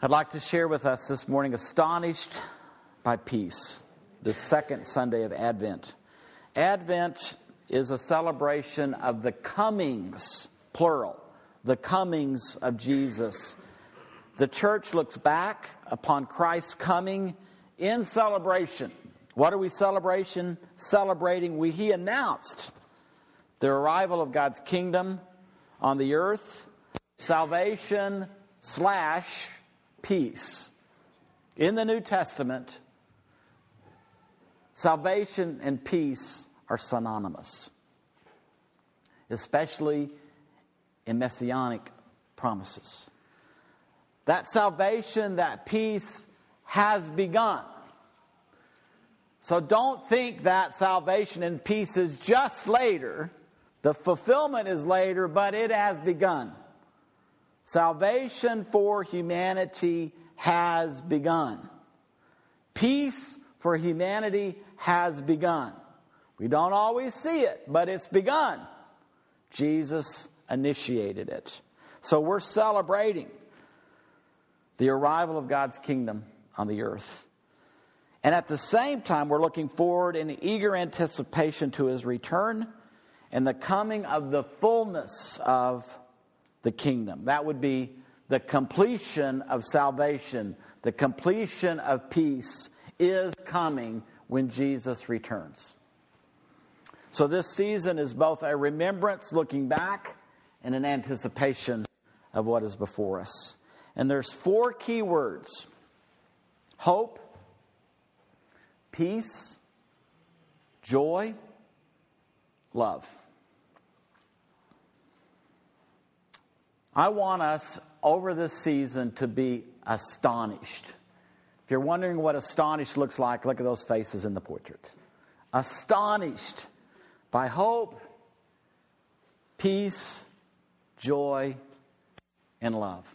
I'd like to share with us this morning Astonished by Peace, the second Sunday of Advent. Advent is a celebration of the comings, plural, the comings of Jesus. The church looks back upon Christ's coming in celebration. What are we celebration? Celebrating we he announced the arrival of God's kingdom on the earth, salvation slash peace. In the New Testament, salvation and peace are synonymous, especially in messianic promises. That salvation, that peace has begun. So don't think that salvation and peace is just later. The fulfillment is later, but it has begun. Salvation for humanity has begun. Peace for humanity has begun. We don't always see it, but it's begun. Jesus initiated it. So we're celebrating the arrival of God's kingdom on the earth. And at the same time, we're looking forward in eager anticipation to his return and the coming of the fullness of the kingdom. That would be the completion of salvation, the completion of peace is coming when Jesus returns. So, this season is both a remembrance looking back and an anticipation of what is before us. And there's four key words hope, peace, joy, love. I want us over this season to be astonished. If you're wondering what astonished looks like, look at those faces in the portrait. Astonished by hope, peace, joy, and love.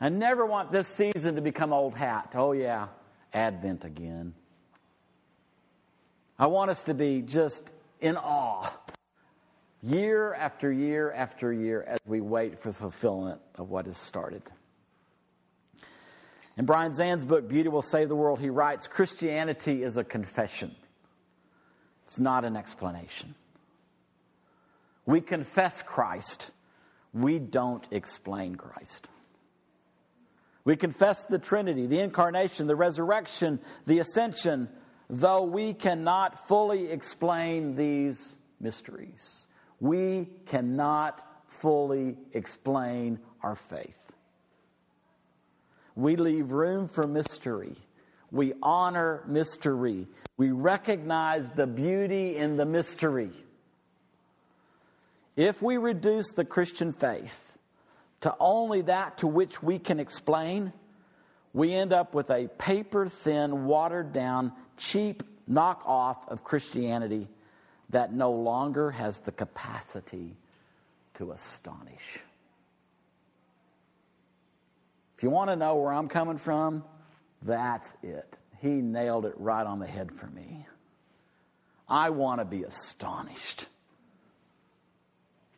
I never want this season to become old hat. Oh, yeah, Advent again. I want us to be just in awe year after year after year as we wait for the fulfillment of what has started. In Brian Zahnd's book, Beauty Will Save the World, he writes Christianity is a confession, it's not an explanation. We confess Christ, we don't explain Christ. We confess the Trinity, the incarnation, the resurrection, the ascension, though we cannot fully explain these mysteries. We cannot fully explain our faith. We leave room for mystery. We honor mystery. We recognize the beauty in the mystery. If we reduce the Christian faith to only that to which we can explain, we end up with a paper thin, watered down, cheap knockoff of Christianity that no longer has the capacity to astonish. If you want to know where I'm coming from, that's it. He nailed it right on the head for me. I want to be astonished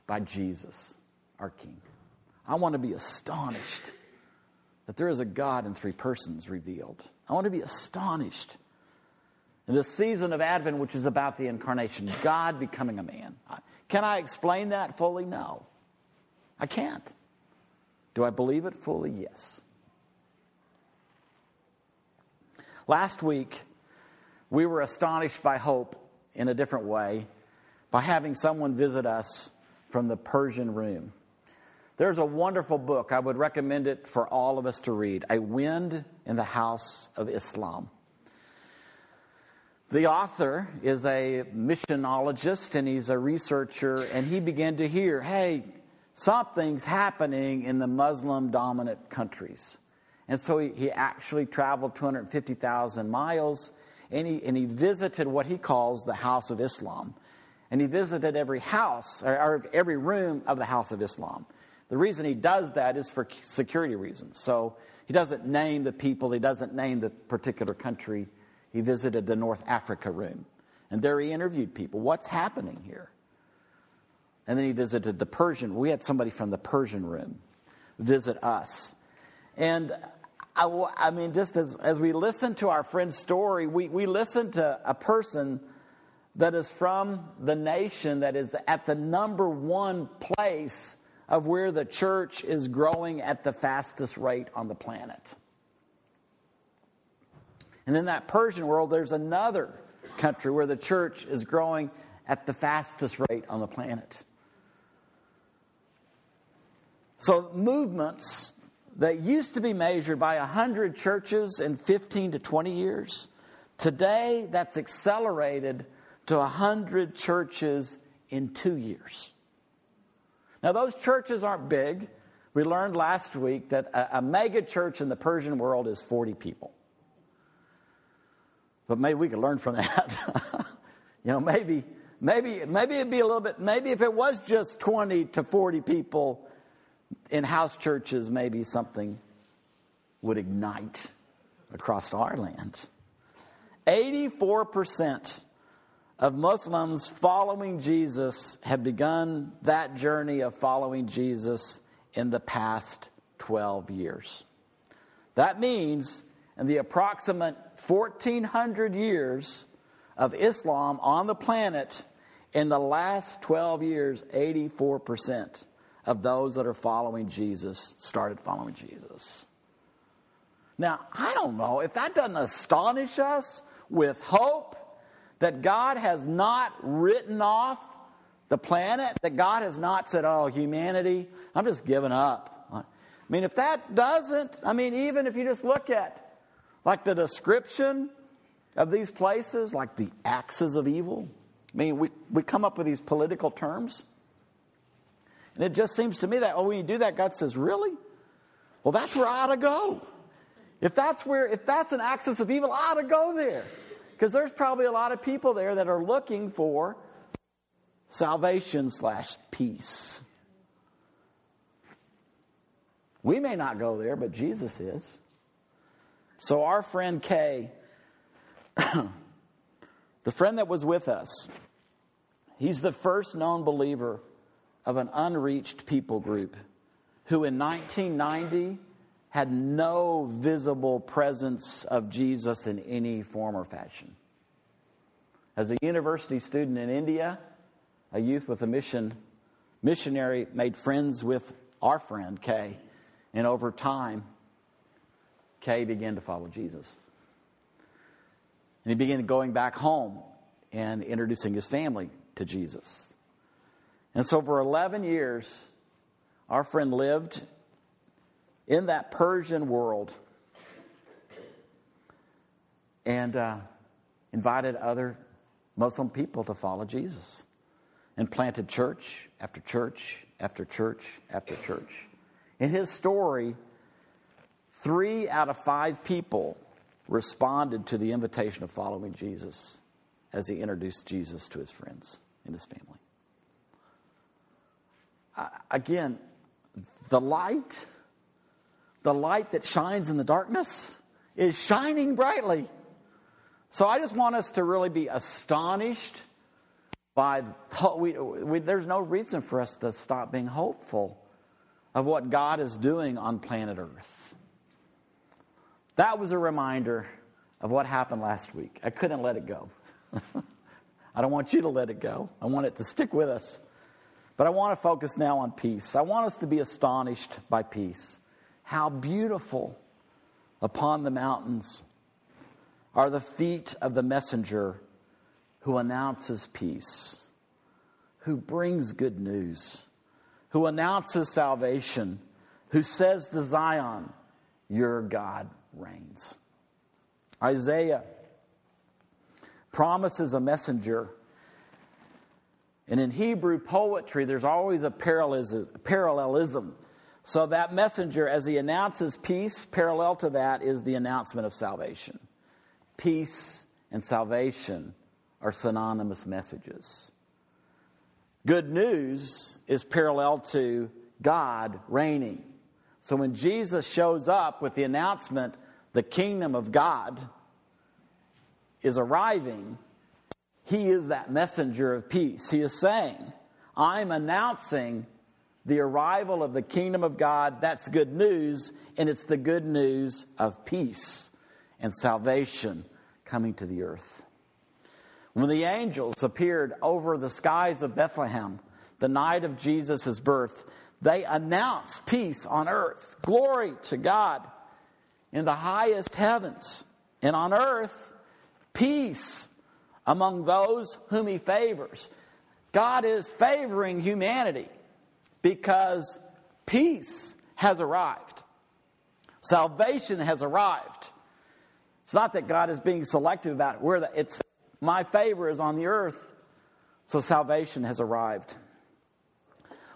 by Jesus, our King. I want to be astonished that there is a God in three persons revealed. I want to be astonished in this season of Advent, which is about the incarnation, God becoming a man. Can I explain that fully? No. I can't. Do I believe it fully? Yes. Last week, we were astonished by hope in a different way by having someone visit us from the Persian room. There's a wonderful book. I would recommend it for all of us to read A Wind in the House of Islam. The author is a missionologist and he's a researcher, and he began to hear hey, something's happening in the Muslim dominant countries. And so he, he actually traveled 250,000 miles and he, and he visited what he calls the House of Islam. And he visited every house, or, or every room of the House of Islam. The reason he does that is for security reasons. So he doesn't name the people, he doesn't name the particular country he visited the North Africa room. And there he interviewed people. What's happening here? And then he visited the Persian. We had somebody from the Persian room visit us. And I, I mean, just as, as we listen to our friend's story, we, we listen to a person that is from the nation that is at the number one place of where the church is growing at the fastest rate on the planet. And in that Persian world, there's another country where the church is growing at the fastest rate on the planet. So, movements that used to be measured by 100 churches in 15 to 20 years, today that's accelerated to 100 churches in two years. Now, those churches aren't big. We learned last week that a, a mega church in the Persian world is 40 people. But maybe we could learn from that. you know, maybe, maybe, maybe it'd be a little bit, maybe if it was just 20 to 40 people in house churches, maybe something would ignite across our land. 84% of Muslims following Jesus have begun that journey of following Jesus in the past 12 years. That means in the approximate 1400 years of Islam on the planet, in the last 12 years, 84% of those that are following Jesus started following Jesus. Now, I don't know if that doesn't astonish us with hope that God has not written off the planet, that God has not said, oh, humanity, I'm just giving up. I mean, if that doesn't, I mean, even if you just look at like the description of these places, like the axes of evil, I mean, we, we come up with these political terms. And it just seems to me that, oh, when you do that, God says, really? Well, that's where I ought to go. If that's where, if that's an axis of evil, I ought to go there. Because there's probably a lot of people there that are looking for salvation slash peace. We may not go there, but Jesus is. So, our friend Kay, the friend that was with us, he's the first known believer of an unreached people group who in 1990 had no visible presence of Jesus in any form or fashion. As a university student in India, a youth with a mission missionary made friends with our friend Kay, and over time, Kay began to follow Jesus. And he began going back home and introducing his family to Jesus. And so for 11 years, our friend lived in that Persian world and uh, invited other Muslim people to follow Jesus and planted church after church after church after church. In his story, three out of five people responded to the invitation of following Jesus as he introduced Jesus to his friends and his family again, the light, the light that shines in the darkness, is shining brightly. So I just want us to really be astonished by, we, we, there's no reason for us to stop being hopeful of what God is doing on planet Earth. That was a reminder of what happened last week. I couldn't let it go. I don't want you to let it go. I want it to stick with us. But I want to focus now on peace. I want us to be astonished by peace. How beautiful upon the mountains are the feet of the messenger who announces peace, who brings good news, who announces salvation, who says to Zion, Your God reigns. Isaiah promises a messenger and in Hebrew poetry, there's always a parallelism. So that messenger, as he announces peace, parallel to that is the announcement of salvation. Peace and salvation are synonymous messages. Good news is parallel to God reigning. So when Jesus shows up with the announcement, the kingdom of God is arriving, he is that messenger of peace. He is saying, I'm announcing the arrival of the kingdom of God, that's good news, and it's the good news of peace and salvation coming to the earth. When the angels appeared over the skies of Bethlehem, the night of Jesus' birth, they announce peace on earth, glory to God in the highest heavens, and on earth, peace among those whom he favors. God is favoring humanity because peace has arrived. Salvation has arrived. It's not that God is being selective about it. It's my favor is on the earth, so salvation has arrived.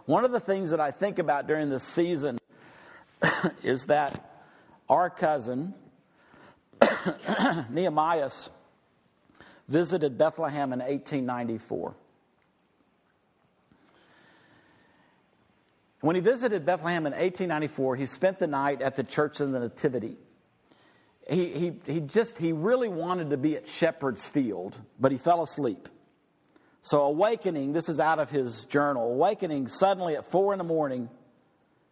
One of the things that I think about during this season is that our cousin Nehemiah visited Bethlehem in 1894. When he visited Bethlehem in 1894, he spent the night at the Church of the Nativity. He, he, he just, he really wanted to be at Shepherd's Field, but he fell asleep. So, awakening, this is out of his journal, awakening suddenly at four in the morning,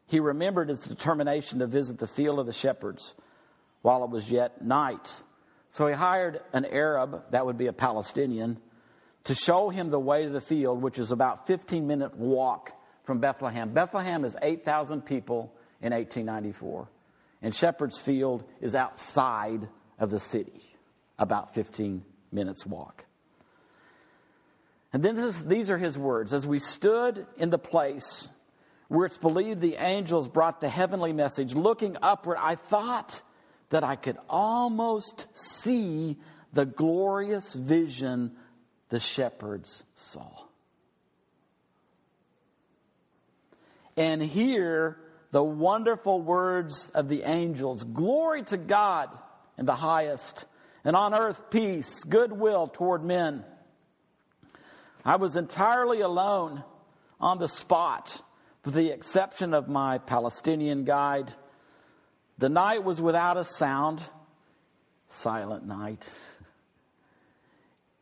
he remembered his determination to visit the field of the shepherds while it was yet night. So he hired an Arab, that would be a Palestinian, to show him the way to the field, which is about 15 minute walk from Bethlehem. Bethlehem is 8,000 people in 1894, and Shepherd's Field is outside of the city, about 15 minutes walk. And then these are his words As we stood in the place where it's believed the angels brought the heavenly message, looking upward, I thought that I could almost see the glorious vision the shepherds saw. and hear the wonderful words of the angels Glory to God in the highest, and on earth peace, goodwill toward men. I was entirely alone on the spot, with the exception of my Palestinian guide. The night was without a sound, silent night.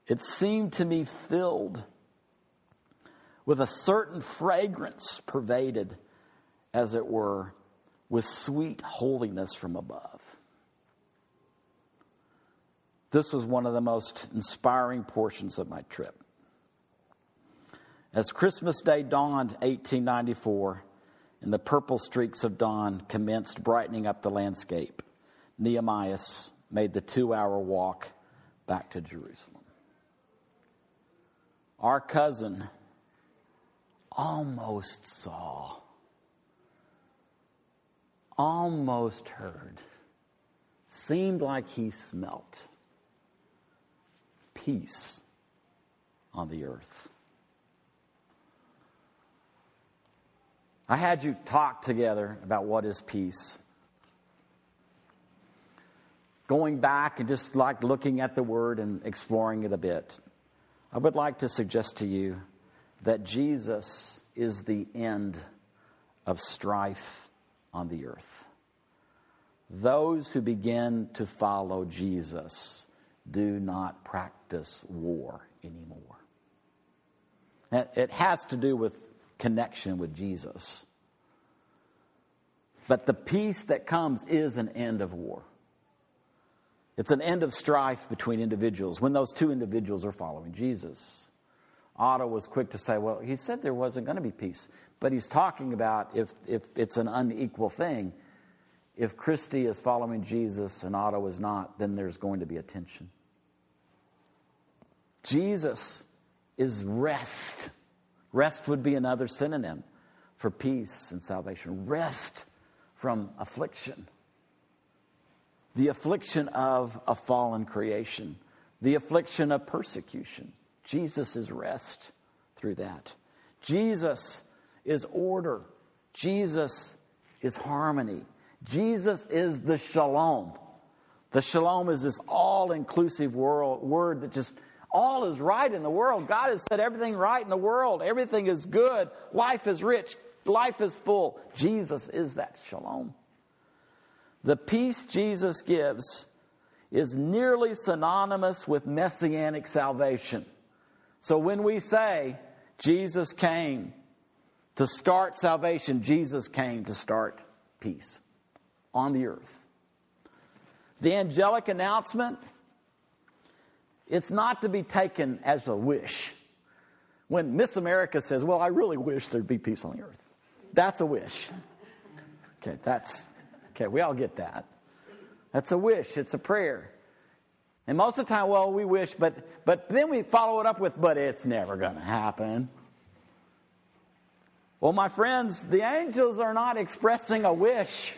It seemed to me filled with a certain fragrance pervaded, as it were, with sweet holiness from above. This was one of the most inspiring portions of my trip. As Christmas Day dawned, 1894, and the purple streaks of dawn commenced brightening up the landscape, Nehemiah made the two hour walk back to Jerusalem. Our cousin, almost saw, almost heard, seemed like he smelt peace on the earth. I had you talk together about what is peace. Going back and just like looking at the word and exploring it a bit, I would like to suggest to you that Jesus is the end of strife on the earth. Those who begin to follow Jesus do not practice war anymore. It has to do with connection with Jesus. But the peace that comes is an end of war. It's an end of strife between individuals when those two individuals are following Jesus. Otto was quick to say, well, he said there wasn't going to be peace. But he's talking about if, if it's an unequal thing. If Christy is following Jesus and Otto is not, then there's going to be a tension. Jesus is rest. Rest would be another synonym for peace and salvation. Rest from affliction. The affliction of a fallen creation, the affliction of persecution Jesus is rest through that. Jesus is order. Jesus is harmony. Jesus is the shalom. The shalom is this all inclusive word that just all is right in the world. God has said everything right in the world. Everything is good. Life is rich. Life is full. Jesus is that shalom. The peace Jesus gives is nearly synonymous with messianic salvation. So when we say Jesus came To start salvation, Jesus came to start peace on the earth. The angelic announcement, it's not to be taken as a wish. When Miss America says, Well, I really wish there'd be peace on the earth, that's a wish. Okay, that's, okay, we all get that. That's a wish, it's a prayer. And most of the time, well, we wish, but, but then we follow it up with, but it's never to happen. Well, my friends, the angels are not expressing a wish.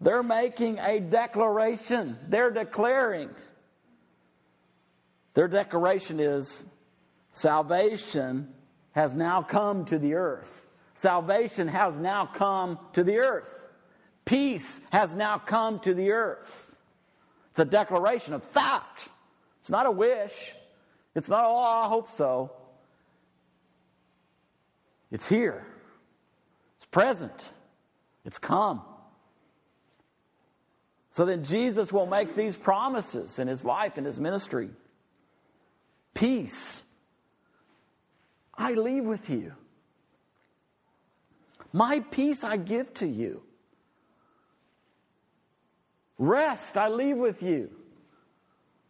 They're making a declaration. They're declaring. Their declaration is salvation has now come to the earth. Salvation has now come to the earth. Peace has now come to the earth. It's a declaration of fact. It's not a wish. It's not, oh, I hope so. It's here. It's present. It's come. So then Jesus will make these promises in his life and his ministry. Peace. I leave with you. My peace I give to you. Rest I leave with you.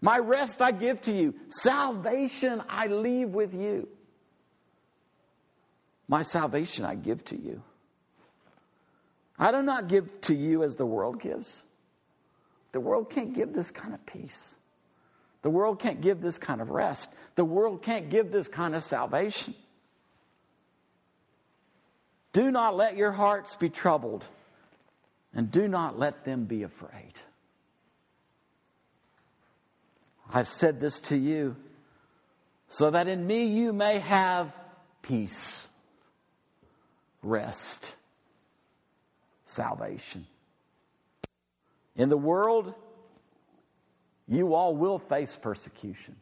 My rest I give to you. Salvation I leave with you. My salvation I give to you. I do not give to you as the world gives. The world can't give this kind of peace. The world can't give this kind of rest. The world can't give this kind of salvation. Do not let your hearts be troubled, and do not let them be afraid. I've said this to you so that in me you may have peace, rest, salvation. In the world, you all will face persecution.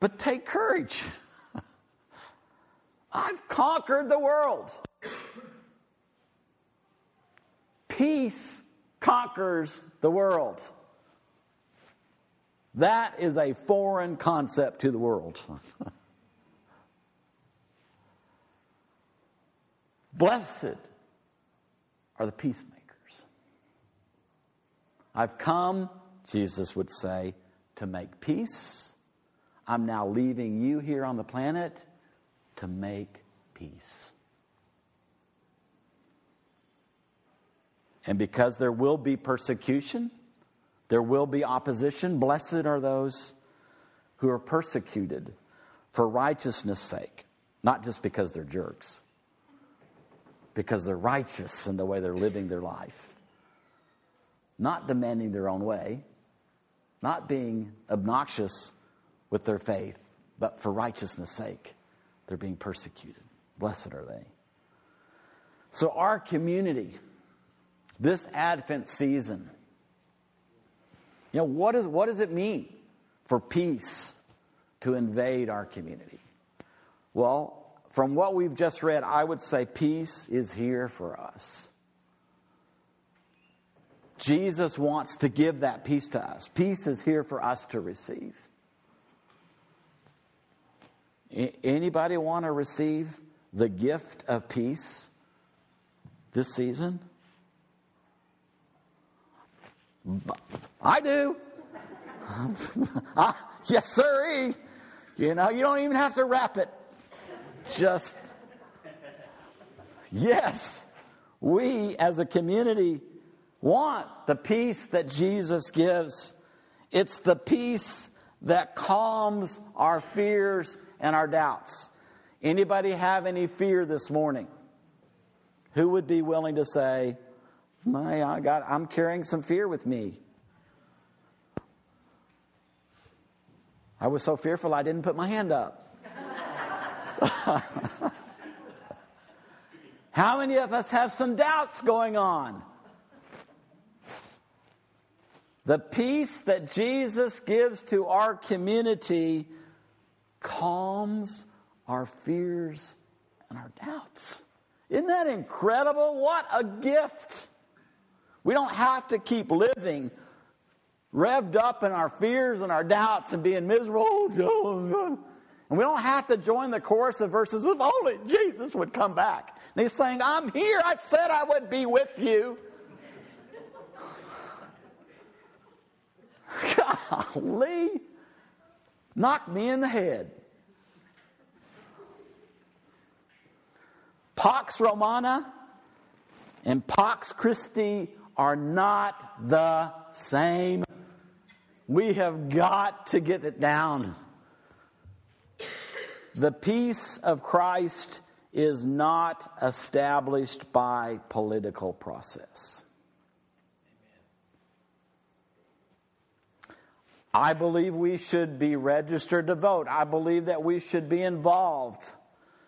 But take courage. I've conquered the world. Peace conquers the world. That is a foreign concept to the world. Blessed are the peacemakers. I've come, Jesus would say, to make peace. I'm now leaving you here on the planet to make peace. And because there will be persecution, there will be opposition, blessed are those who are persecuted for righteousness' sake, not just because they're jerks because they're righteous in the way they're living their life, not demanding their own way, not being obnoxious with their faith, but for righteousness' sake, they're being persecuted. Blessed are they. So, our community, this Advent season, you know, what, is, what does it mean for peace to invade our community? Well, from what we've just read, I would say peace is here for us. Jesus wants to give that peace to us. Peace is here for us to receive. Anybody want to receive the gift of peace this season? I do. Ah, yes, sir. You know, you don't even have to wrap it just, yes, we as a community want the peace that Jesus gives. It's the peace that calms our fears and our doubts. Anybody have any fear this morning? Who would be willing to say, "My, I got, I'm carrying some fear with me. I was so fearful I didn't put my hand up." How many of us have some doubts going on? The peace that Jesus gives to our community calms our fears and our doubts. Isn't that incredible? What a gift! We don't have to keep living revved up in our fears and our doubts and being miserable. Oh, and we don't have to join the chorus of verses if only Jesus would come back. And he's saying, I'm here. I said I would be with you. Golly. Knock me in the head. Pax Romana and Pax Christi are not the same. We have got to get it down. The peace of Christ is not established by political process. I believe we should be registered to vote. I believe that we should be involved.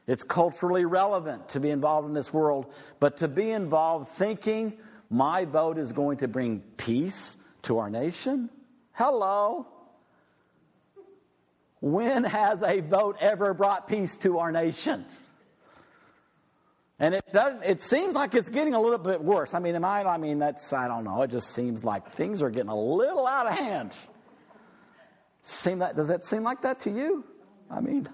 It's culturally relevant to be involved in this world, but to be involved thinking my vote is going to bring peace to our nation? Hello. When has a vote ever brought peace to our nation? And it doesn't, it seems like it's getting a little bit worse. I mean, am I, I mean, that's, I don't know. It just seems like things are getting a little out of hand. Seem that, does that seem like that to you? I mean,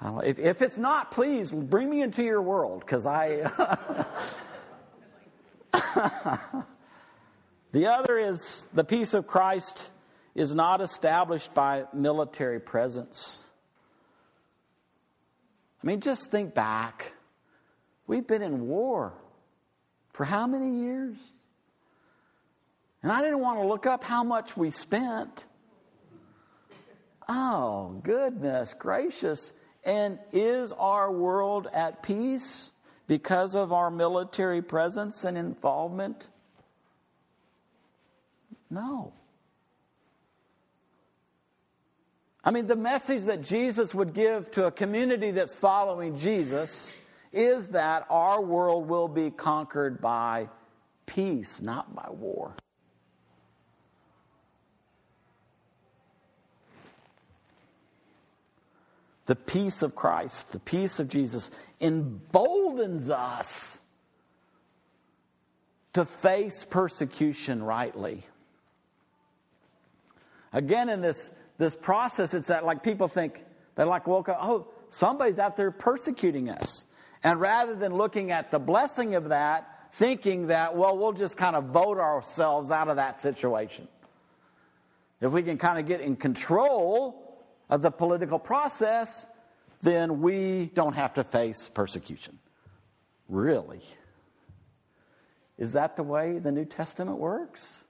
I if, if it's not, please bring me into your world because I. the other is the peace of Christ is not established by military presence. I mean, just think back. We've been in war for how many years? And I didn't want to look up how much we spent. Oh, goodness gracious. And is our world at peace because of our military presence and involvement? No. I mean, the message that Jesus would give to a community that's following Jesus is that our world will be conquered by peace, not by war. The peace of Christ, the peace of Jesus, emboldens us to face persecution rightly. Again, in this this process, it's that like people think, they like woke up, oh, somebody's out there persecuting us. And rather than looking at the blessing of that, thinking that, well, we'll just kind of vote ourselves out of that situation. If we can kind of get in control of the political process, then we don't have to face persecution. Really? Is that the way the New Testament works?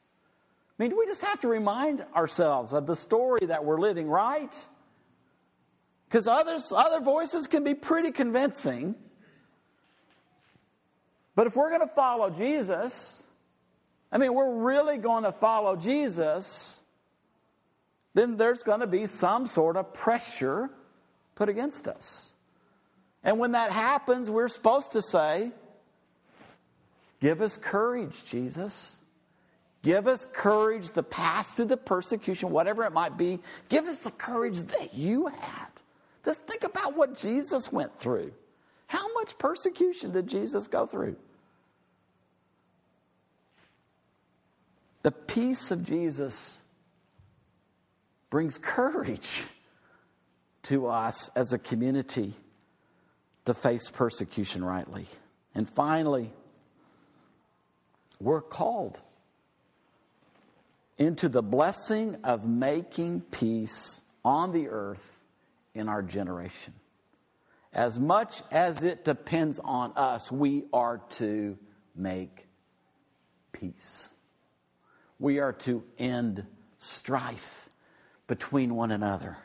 I mean, do we just have to remind ourselves of the story that we're living, right? Because others, other voices can be pretty convincing. But if we're going to follow Jesus, I mean, we're really going to follow Jesus, then there's going to be some sort of pressure put against us. And when that happens, we're supposed to say, Give us courage, Jesus. Give us courage to pass through the persecution, whatever it might be. Give us the courage that you had. Just think about what Jesus went through. How much persecution did Jesus go through? The peace of Jesus brings courage to us as a community to face persecution rightly. And finally, we're called into the blessing of making peace on the earth in our generation. As much as it depends on us, we are to make peace. We are to end strife between one another.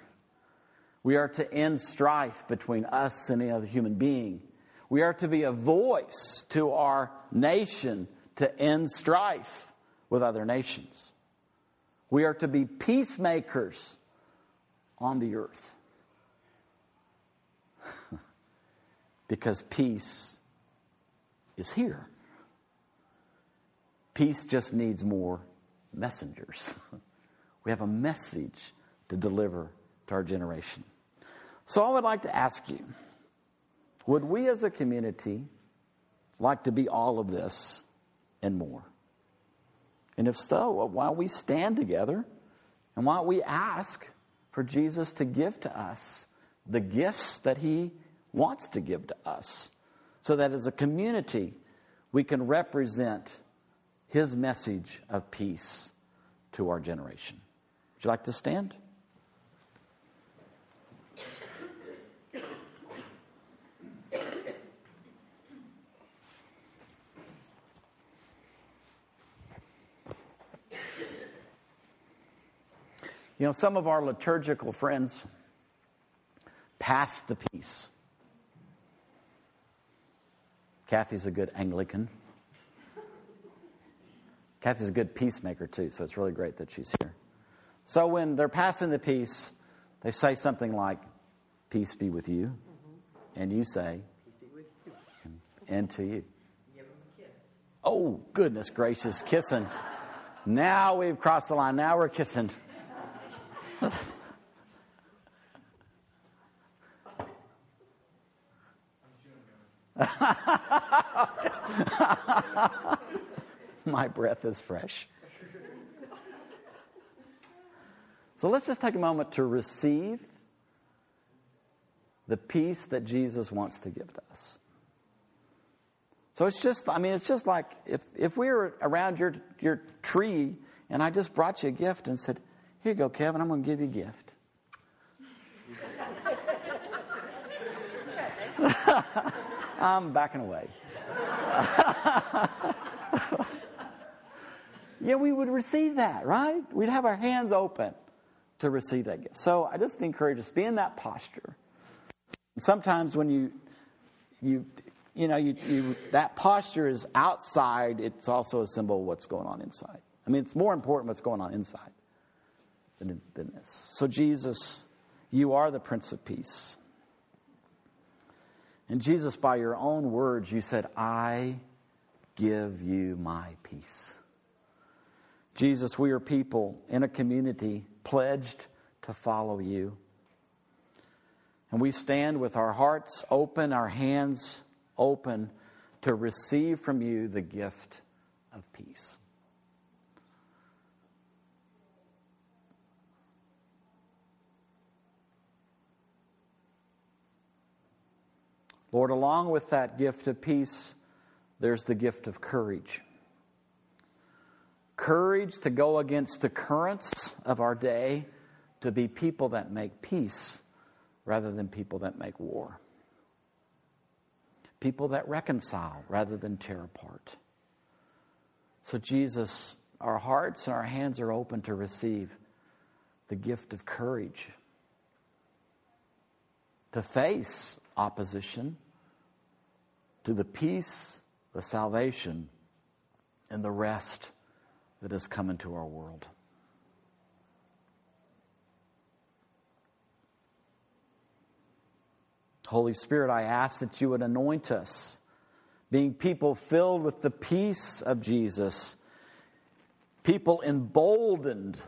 We are to end strife between us and any other human being. We are to be a voice to our nation to end strife with other nations. We are to be peacemakers on the earth. because peace is here. Peace just needs more messengers. we have a message to deliver to our generation. So I would like to ask you would we as a community like to be all of this and more? And if so, why don't we stand together and why don't we ask for Jesus to give to us the gifts that He wants to give to us so that as a community we can represent His message of peace to our generation. Would you like to stand? You know, some of our liturgical friends pass the peace. Kathy's a good Anglican. Kathy's a good peacemaker, too, so it's really great that she's here. So when they're passing the peace, they say something like, Peace be with you. Mm-hmm. And you say, and, and to you. Oh, goodness gracious, kissing. now we've crossed the line. Now we're kissing. My breath is fresh. So let's just take a moment to receive the peace that Jesus wants to give to us. So it's just, I mean, it's just like if, if we were around your, your tree and I just brought you a gift and said, Here you go, Kevin, I'm going to give you a gift. I'm backing away. yeah, we would receive that, right? We'd have our hands open to receive that gift. So I just encourage us be in that posture. And sometimes when you you you know you, you that posture is outside, it's also a symbol of what's going on inside. I mean, it's more important what's going on inside than, than this. So Jesus, you are the Prince of Peace. And Jesus, by your own words, you said, I give you my peace. Jesus, we are people in a community pledged to follow you. And we stand with our hearts open, our hands open to receive from you the gift of peace. Lord, along with that gift of peace, there's the gift of courage. Courage to go against the currents of our day, to be people that make peace rather than people that make war. People that reconcile rather than tear apart. So, Jesus, our hearts and our hands are open to receive the gift of courage to face opposition to the peace, the salvation, and the rest that has come into our world. Holy Spirit, I ask that you would anoint us, being people filled with the peace of Jesus, people emboldened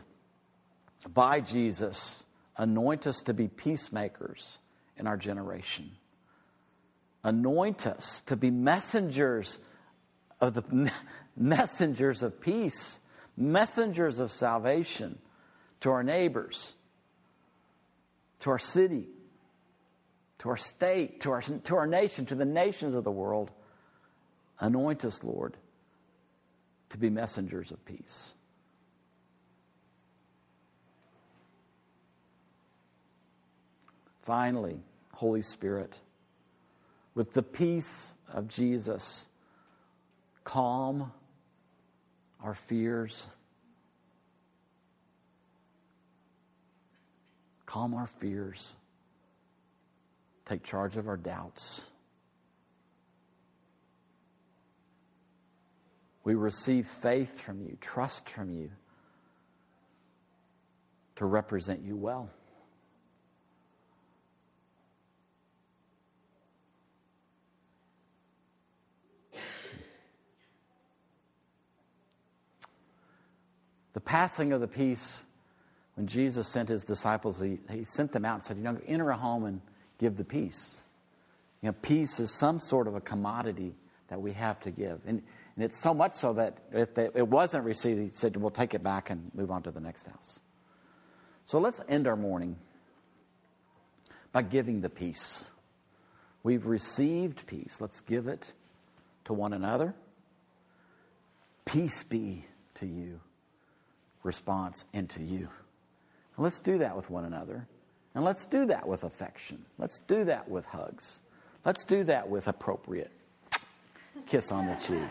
by Jesus. Anoint us to be peacemakers in our generation. Anoint us to be messengers of the messengers of peace, messengers of salvation to our neighbors, to our city, to our state, to our, to our nation, to the nations of the world. Anoint us, Lord, to be messengers of peace. Finally, Holy Spirit, with the peace of Jesus, calm our fears, calm our fears, take charge of our doubts. We receive faith from you, trust from you to represent you well. The passing of the peace, when Jesus sent his disciples, he, he sent them out and said, You know, enter a home and give the peace. You know, peace is some sort of a commodity that we have to give. And, and it's so much so that if they, it wasn't received, he said, We'll take it back and move on to the next house. So let's end our morning by giving the peace. We've received peace. Let's give it to one another. Peace be to you. Response into to you. Let's do that with one another. And let's do that with affection. Let's do that with hugs. Let's do that with appropriate kiss on the cheek.